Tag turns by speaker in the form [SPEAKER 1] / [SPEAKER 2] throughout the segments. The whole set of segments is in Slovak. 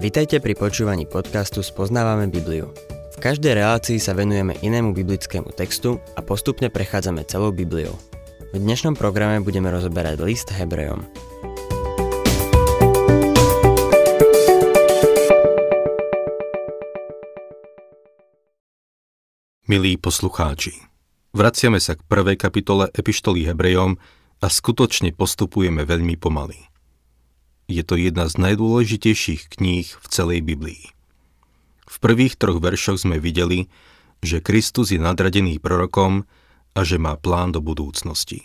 [SPEAKER 1] Vitajte pri počúvaní podcastu Spoznávame Bibliu. V každej relácii sa venujeme inému biblickému textu a postupne prechádzame celou Bibliou. V dnešnom programe budeme rozoberať list Hebrejom.
[SPEAKER 2] Milí poslucháči, vraciame sa k prvej kapitole Epištoly Hebrejom a skutočne postupujeme veľmi pomaly je to jedna z najdôležitejších kníh v celej Biblii. V prvých troch veršoch sme videli, že Kristus je nadradený prorokom a že má plán do budúcnosti.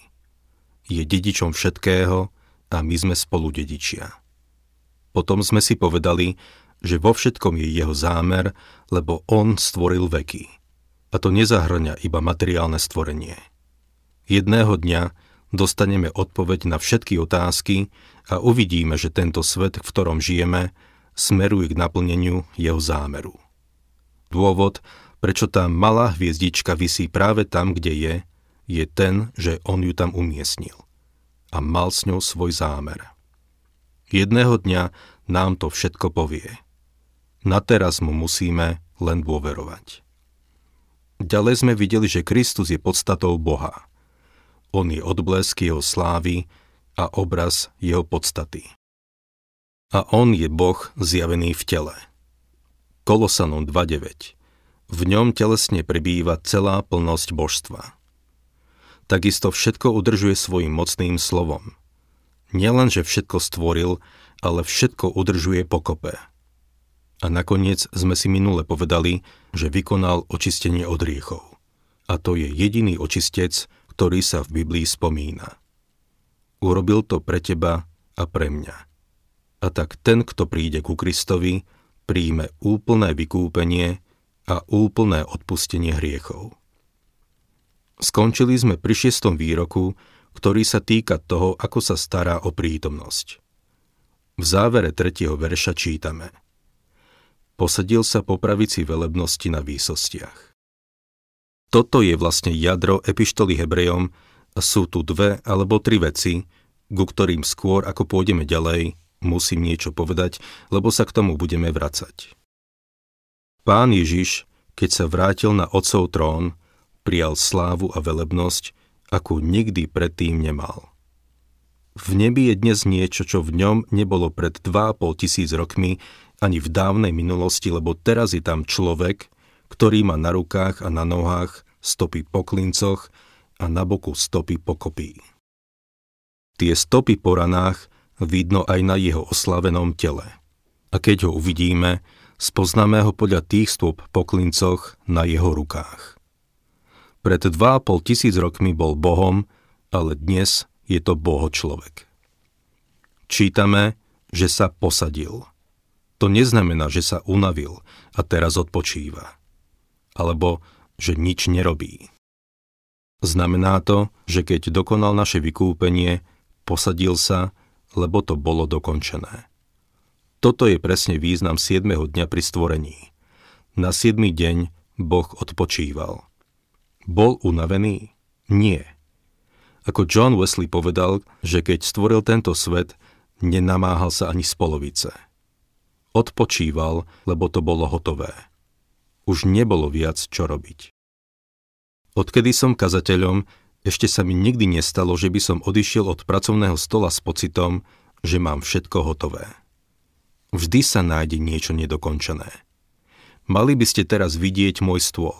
[SPEAKER 2] Je dedičom všetkého a my sme spolu dedičia. Potom sme si povedali, že vo všetkom je jeho zámer, lebo on stvoril veky. A to nezahrňa iba materiálne stvorenie. Jedného dňa dostaneme odpoveď na všetky otázky a uvidíme, že tento svet, v ktorom žijeme, smeruje k naplneniu jeho zámeru. Dôvod, prečo tá malá hviezdička visí práve tam, kde je, je ten, že on ju tam umiestnil a mal s ňou svoj zámer. Jedného dňa nám to všetko povie. Na teraz mu musíme len dôverovať. Ďalej sme videli, že Kristus je podstatou Boha – on je odblesk jeho slávy a obraz jeho podstaty. A on je Boh zjavený v tele. Kolosanom 2.9 V ňom telesne prebýva celá plnosť božstva. Takisto všetko udržuje svojim mocným slovom. Nielen, že všetko stvoril, ale všetko udržuje pokope. A nakoniec sme si minule povedali, že vykonal očistenie od riechov. A to je jediný očistec, ktorý sa v Biblii spomína. Urobil to pre teba a pre mňa. A tak ten, kto príde ku Kristovi, príjme úplné vykúpenie a úplné odpustenie hriechov. Skončili sme pri šiestom výroku, ktorý sa týka toho, ako sa stará o prítomnosť. V závere tretieho verša čítame Posadil sa po pravici velebnosti na výsostiach. Toto je vlastne jadro epištoly Hebrejom sú tu dve alebo tri veci, ku ktorým skôr ako pôjdeme ďalej, musím niečo povedať, lebo sa k tomu budeme vracať. Pán Ježiš, keď sa vrátil na Otcov trón, prijal slávu a velebnosť, akú nikdy predtým nemal. V nebi je dnes niečo, čo v ňom nebolo pred 2,5 tisíc rokmi ani v dávnej minulosti, lebo teraz je tam človek, ktorý má na rukách a na nohách stopy po klincoch a na boku stopy po kopí. Tie stopy po ranách vidno aj na jeho oslavenom tele. A keď ho uvidíme, spoznáme ho podľa tých stôp po klincoch na jeho rukách. Pred 2,5 tisíc rokmi bol Bohom, ale dnes je to Boho človek. Čítame, že sa posadil. To neznamená, že sa unavil a teraz odpočíva. Alebo že nič nerobí. Znamená to, že keď dokonal naše vykúpenie, posadil sa, lebo to bolo dokončené. Toto je presne význam 7. dňa pri stvorení. Na 7. deň Boh odpočíval. Bol unavený? Nie. Ako John Wesley povedal, že keď stvoril tento svet, nenamáhal sa ani z polovice. Odpočíval, lebo to bolo hotové už nebolo viac čo robiť. Odkedy som kazateľom, ešte sa mi nikdy nestalo, že by som odišiel od pracovného stola s pocitom, že mám všetko hotové. Vždy sa nájde niečo nedokončené. Mali by ste teraz vidieť môj stôl.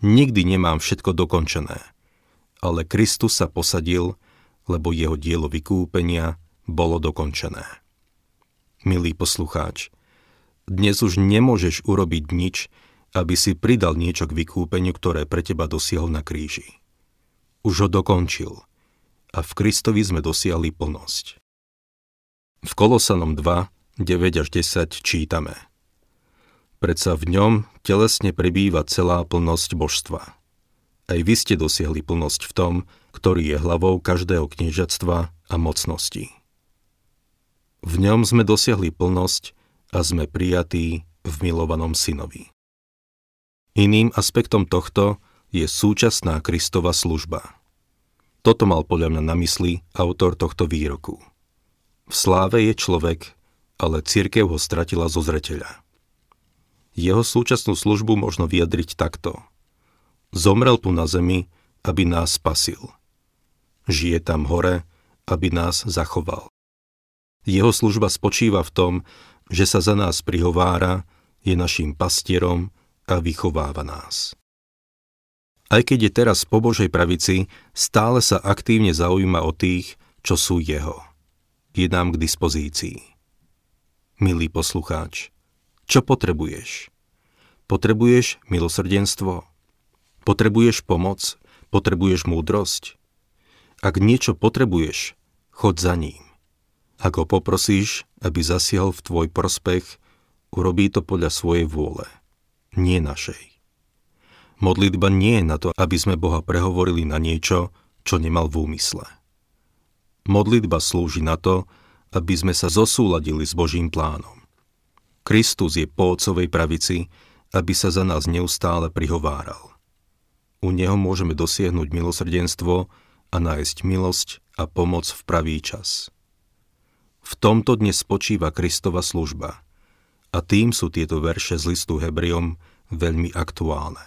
[SPEAKER 2] Nikdy nemám všetko dokončené. Ale Kristus sa posadil, lebo jeho dielo vykúpenia bolo dokončené. Milý poslucháč, dnes už nemôžeš urobiť nič, aby si pridal niečo k vykúpeniu, ktoré pre teba dosiahol na kríži. Už ho dokončil a v Kristovi sme dosiahli plnosť. V Kolosanom 2, 9 až 10 čítame Predsa v ňom telesne prebýva celá plnosť božstva. Aj vy ste dosiahli plnosť v tom, ktorý je hlavou každého kniežatstva a mocnosti. V ňom sme dosiahli plnosť a sme prijatí v milovanom synovi. Iným aspektom tohto je súčasná Kristova služba. Toto mal podľa mňa na mysli autor tohto výroku. V sláve je človek ale církev ho stratila zo zreteľa. Jeho súčasnú službu možno vyjadriť takto. Zomrel tu na zemi, aby nás spasil. Žije tam hore, aby nás zachoval. Jeho služba spočíva v tom, že sa za nás prihovára, je našim pastierom a vychováva nás. Aj keď je teraz po Božej pravici, stále sa aktívne zaujíma o tých, čo sú jeho. Je nám k dispozícii. Milý poslucháč, čo potrebuješ? Potrebuješ milosrdenstvo? Potrebuješ pomoc? Potrebuješ múdrosť? Ak niečo potrebuješ, chod za ním. Ak ho poprosíš, aby zasiahol v tvoj prospech, urobí to podľa svojej vôle, nie našej. Modlitba nie je na to, aby sme Boha prehovorili na niečo, čo nemal v úmysle. Modlitba slúži na to, aby sme sa zosúladili s Božím plánom. Kristus je po Otcovej pravici, aby sa za nás neustále prihováral. U Neho môžeme dosiahnuť milosrdenstvo a nájsť milosť a pomoc v pravý čas. V tomto dnes spočíva Kristova služba a tým sú tieto verše z listu Hebrejom veľmi aktuálne.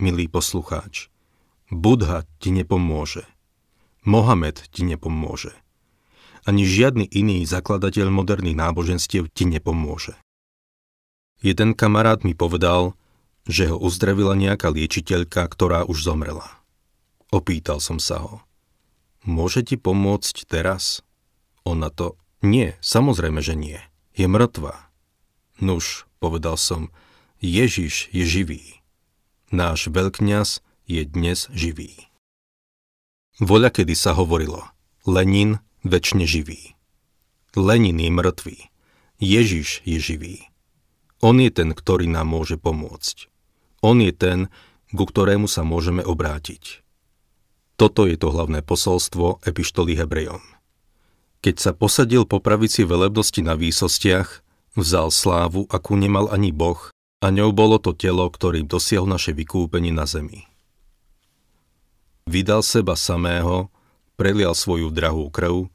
[SPEAKER 2] Milý poslucháč, Budha ti nepomôže, Mohamed ti nepomôže – ani žiadny iný zakladateľ moderných náboženstiev ti nepomôže. Jeden kamarát mi povedal, že ho uzdravila nejaká liečiteľka, ktorá už zomrela. Opýtal som sa ho. Môže ti pomôcť teraz? On na to, nie, samozrejme, že nie. Je mŕtva. Nuž, povedal som, Ježiš je živý. Náš veľkňaz je dnes živý. Voľa kedy sa hovorilo, Lenin väčšine živý. Lenin je mŕtvý. Ježiš je živý. On je ten, ktorý nám môže pomôcť. On je ten, ku ktorému sa môžeme obrátiť. Toto je to hlavné posolstvo epištoly Hebrejom. Keď sa posadil po pravici velebnosti na výsostiach, vzal slávu, akú nemal ani Boh, a ňou bolo to telo, ktorým dosiahol naše vykúpenie na zemi. Vydal seba samého, prelial svoju drahú krv,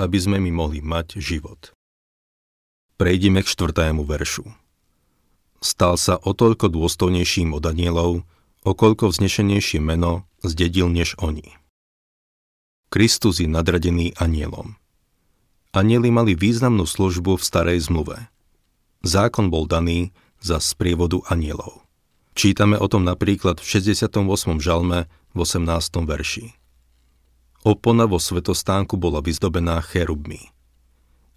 [SPEAKER 2] aby sme mi mohli mať život. Prejdime k štvrtému veršu. Stal sa o toľko dôstojnejším od anielov, o koľko vznešenejšie meno zdedil než oni. Kristus je nadradený anielom. Anieli mali významnú službu v starej zmluve. Zákon bol daný za sprievodu anielov. Čítame o tom napríklad v 68. žalme v 18. verši. Opona vo svetostánku bola vyzdobená cherubmi.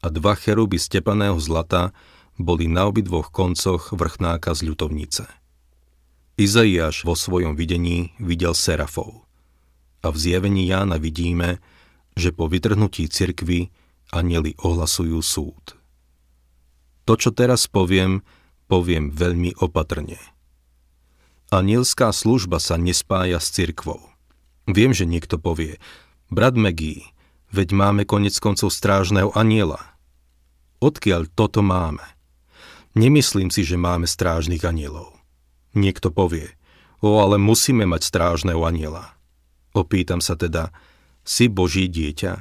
[SPEAKER 2] A dva cheruby z tepaného zlata boli na obidvoch koncoch vrchnáka z ľutovnice. Izaiáš vo svojom videní videl serafov. A v zjavení Jána vidíme, že po vytrhnutí cirkvy anieli ohlasujú súd. To, čo teraz poviem, poviem veľmi opatrne. Anielská služba sa nespája s cirkvou. Viem, že niekto povie, Brat Megí, veď máme konec koncov strážneho aniela. Odkiaľ toto máme? Nemyslím si, že máme strážnych anielov. Niekto povie, o, ale musíme mať strážneho aniela. Opýtam sa teda, si Boží dieťa?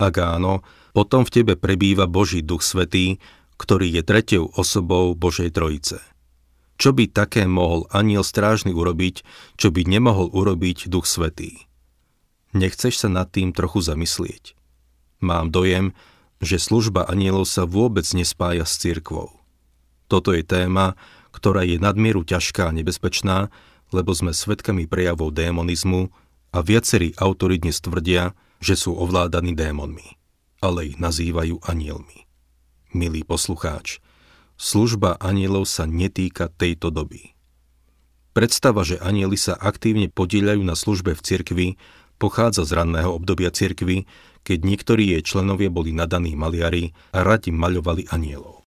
[SPEAKER 2] Ak áno, potom v tebe prebýva Boží duch svetý, ktorý je tretiou osobou Božej trojice. Čo by také mohol aniel strážny urobiť, čo by nemohol urobiť duch svetý? Nechceš sa nad tým trochu zamyslieť? Mám dojem, že služba anielov sa vôbec nespája s cirkvou. Toto je téma, ktorá je nadmieru ťažká a nebezpečná, lebo sme svedkami prejavov démonizmu a viacerí autori dnes tvrdia, že sú ovládaní démonmi, ale ich nazývajú anielmi. Milý poslucháč, služba anielov sa netýka tejto doby. Predstava, že anieli sa aktívne podieľajú na službe v cirkvi, pochádza z ranného obdobia cirkvy, keď niektorí jej členovia boli nadaní maliari a radi maľovali anielov.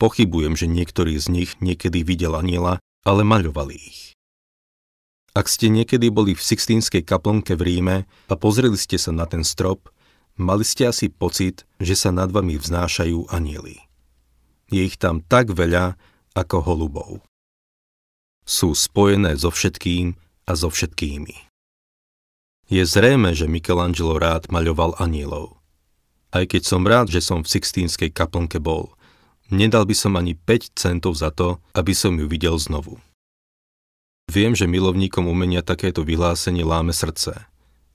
[SPEAKER 2] Pochybujem, že niektorí z nich niekedy videl aniela, ale maľovali ich. Ak ste niekedy boli v Sixtínskej kaplnke v Ríme a pozreli ste sa na ten strop, mali ste asi pocit, že sa nad vami vznášajú anieli. Je ich tam tak veľa ako holubov. Sú spojené so všetkým a so všetkými. Je zrejme, že Michelangelo rád maľoval anielov. Aj keď som rád, že som v Sixtínskej kaplnke bol, nedal by som ani 5 centov za to, aby som ju videl znovu. Viem, že milovníkom umenia takéto vyhlásenie láme srdce,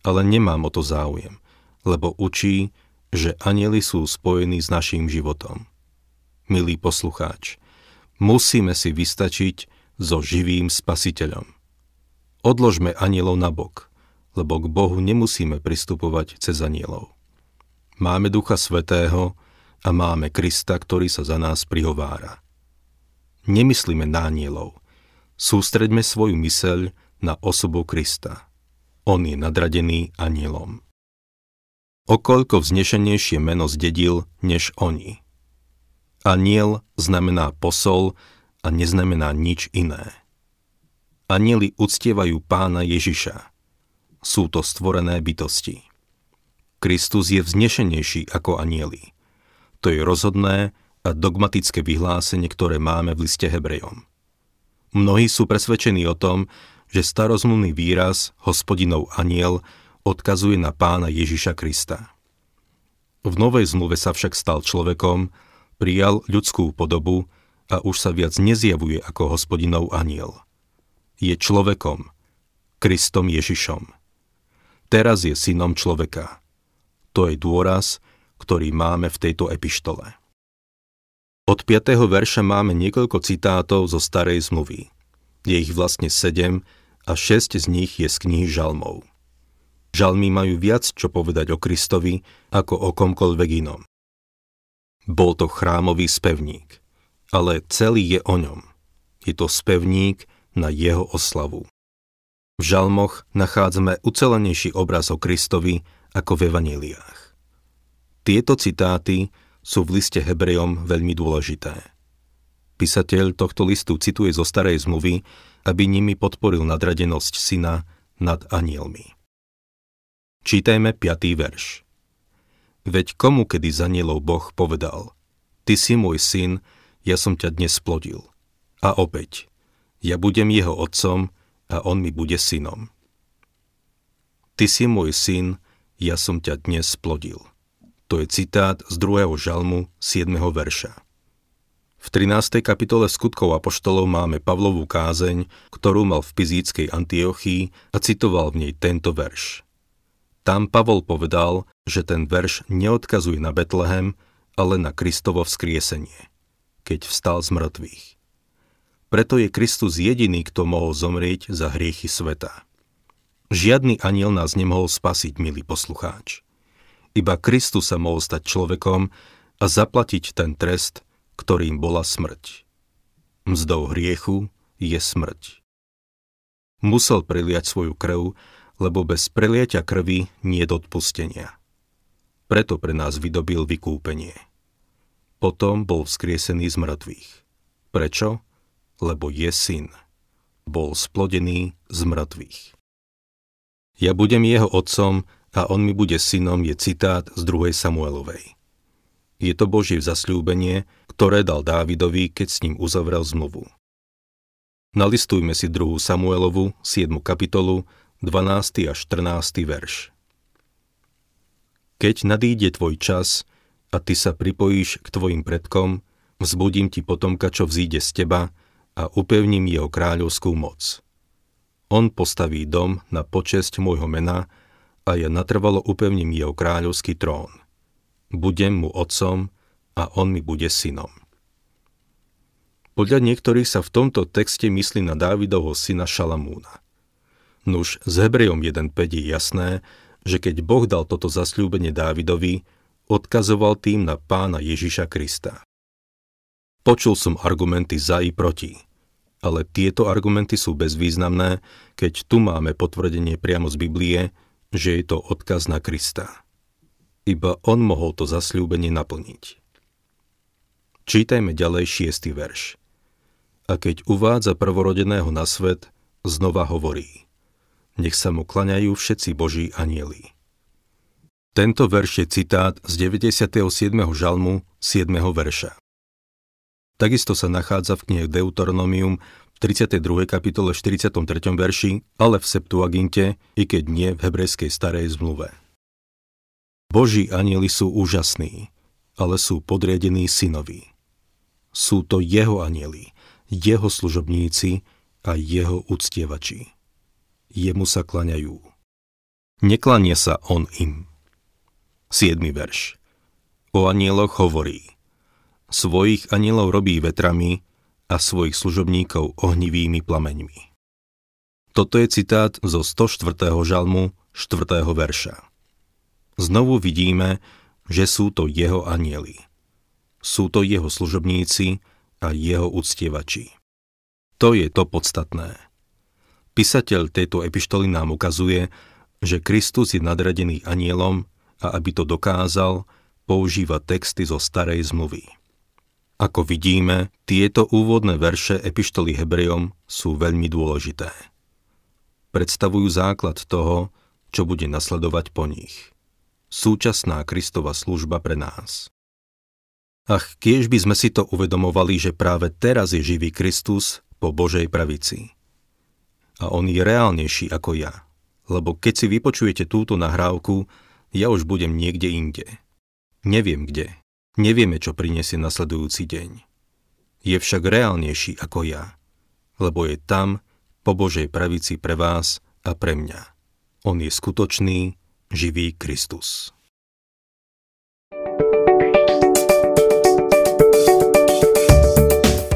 [SPEAKER 2] ale nemám o to záujem, lebo učí, že anieli sú spojení s naším životom. Milý poslucháč, musíme si vystačiť so živým spasiteľom. Odložme anielov na bok, lebo k Bohu nemusíme pristupovať cez anielov. Máme Ducha Svetého a máme Krista, ktorý sa za nás prihovára. Nemyslíme na anielov. Sústreďme svoju myseľ na osobu Krista. On je nadradený anielom. Okoľko vznešenejšie meno zdedil než oni. Aniel znamená posol a neznamená nič iné. Anieli uctievajú pána Ježiša. Sú to stvorené bytosti. Kristus je vznešenejší ako anieli. To je rozhodné a dogmatické vyhlásenie, ktoré máme v liste Hebrejom. Mnohí sú presvedčení o tom, že starozmluvný výraz hospodinov aniel odkazuje na pána Ježiša Krista. V novej zmluve sa však stal človekom, prijal ľudskú podobu a už sa viac nezjavuje ako hospodinov aniel. Je človekom, Kristom Ježišom. Teraz je synom človeka. To je dôraz, ktorý máme v tejto epištole. Od 5. verša máme niekoľko citátov zo starej zmluvy. Je ich vlastne 7 a 6 z nich je z knihy žalmov. Žalmy majú viac čo povedať o Kristovi ako o komkoľvek inom. Bol to chrámový spevník, ale celý je o ňom. Je to spevník na jeho oslavu. V žalmoch nachádzame ucelenejší obraz o Kristovi ako v evaníliách. Tieto citáty sú v liste Hebrejom veľmi dôležité. Písateľ tohto listu cituje zo starej zmluvy, aby nimi podporil nadradenosť syna nad anielmi. Čítajme 5. verš. Veď komu kedy z Boh povedal, Ty si môj syn, ja som ťa dnes splodil. A opäť, ja budem jeho otcom a on mi bude synom. Ty si môj syn, ja som ťa dnes splodil. To je citát z druhého žalmu 7. verša. V 13. kapitole skutkov apoštolov máme Pavlovú kázeň, ktorú mal v pizíckej Antiochii a citoval v nej tento verš. Tam Pavol povedal, že ten verš neodkazuje na Betlehem, ale na Kristovo vzkriesenie, keď vstal z mŕtvych. Preto je Kristus jediný, kto mohol zomrieť za hriechy sveta. Žiadny aniel nás nemohol spasiť, milý poslucháč. Iba Kristus sa mohol stať človekom a zaplatiť ten trest, ktorým bola smrť. Mzdou hriechu je smrť. Musel priliať svoju krv, lebo bez preliatia krvi nie je odpustenia. Preto pre nás vydobil vykúpenie. Potom bol vzkriesený z mŕtvych. Prečo? Lebo je syn. Bol splodený z mŕtvych. Ja budem jeho otcom a on mi bude synom je citát z 2. Samuelovej. Je to Božie zasľúbenie, ktoré dal Dávidovi, keď s ním uzavrel zmluvu. Nalistujme si 2. Samuelovu, 7. kapitolu, 12. a 14. verš. Keď nadíde tvoj čas a ty sa pripojíš k tvojim predkom, vzbudím ti potomka, čo vzíde z teba a upevním jeho kráľovskú moc. On postaví dom na počesť môjho mena a ja natrvalo upevním jeho kráľovský trón – budem mu otcom a on mi bude synom. Podľa niektorých sa v tomto texte myslí na Dávidovho syna Šalamúna. Nuž z Hebrejom 1.5 je jasné, že keď Boh dal toto zasľúbenie Dávidovi, odkazoval tým na pána Ježiša Krista. Počul som argumenty za i proti, ale tieto argumenty sú bezvýznamné, keď tu máme potvrdenie priamo z Biblie, že je to odkaz na Krista. Iba on mohol to zasľúbenie naplniť. Čítajme ďalej šiestý verš. A keď uvádza prvorodeného na svet, znova hovorí. Nech sa mu klaňajú všetci boží anieli. Tento verš je citát z 97. žalmu 7. verša. Takisto sa nachádza v knihe Deuteronomium v 32. kapitole 43. verši, ale v Septuaginte, i keď nie v hebrejskej starej zmluve. Boží anieli sú úžasní, ale sú podriadení synovi. Sú to jeho anieli, jeho služobníci a jeho uctievači. Jemu sa klaňajú. Neklania sa on im. 7. verš. O anieloch hovorí. Svojich anielov robí vetrami a svojich služobníkov ohnivými plameňmi. Toto je citát zo 104. žalmu 4. verša. Znovu vidíme, že sú to jeho anieli. Sú to jeho služobníci a jeho uctievači. To je to podstatné. Písateľ tejto epištoly nám ukazuje, že Kristus je nadradený anielom a aby to dokázal, používa texty zo starej zmluvy. Ako vidíme, tieto úvodné verše epištoly Hebrejom sú veľmi dôležité. Predstavujú základ toho, čo bude nasledovať po nich. Súčasná Kristova služba pre nás. Ach, kiež by sme si to uvedomovali, že práve teraz je živý Kristus po Božej pravici. A on je reálnejší ako ja, lebo keď si vypočujete túto nahrávku, ja už budem niekde inde. Neviem kde, Nevieme, čo prinesie nasledujúci deň. Je však reálnejší ako ja, lebo je tam, po Božej pravici pre vás a pre mňa. On je skutočný, živý Kristus.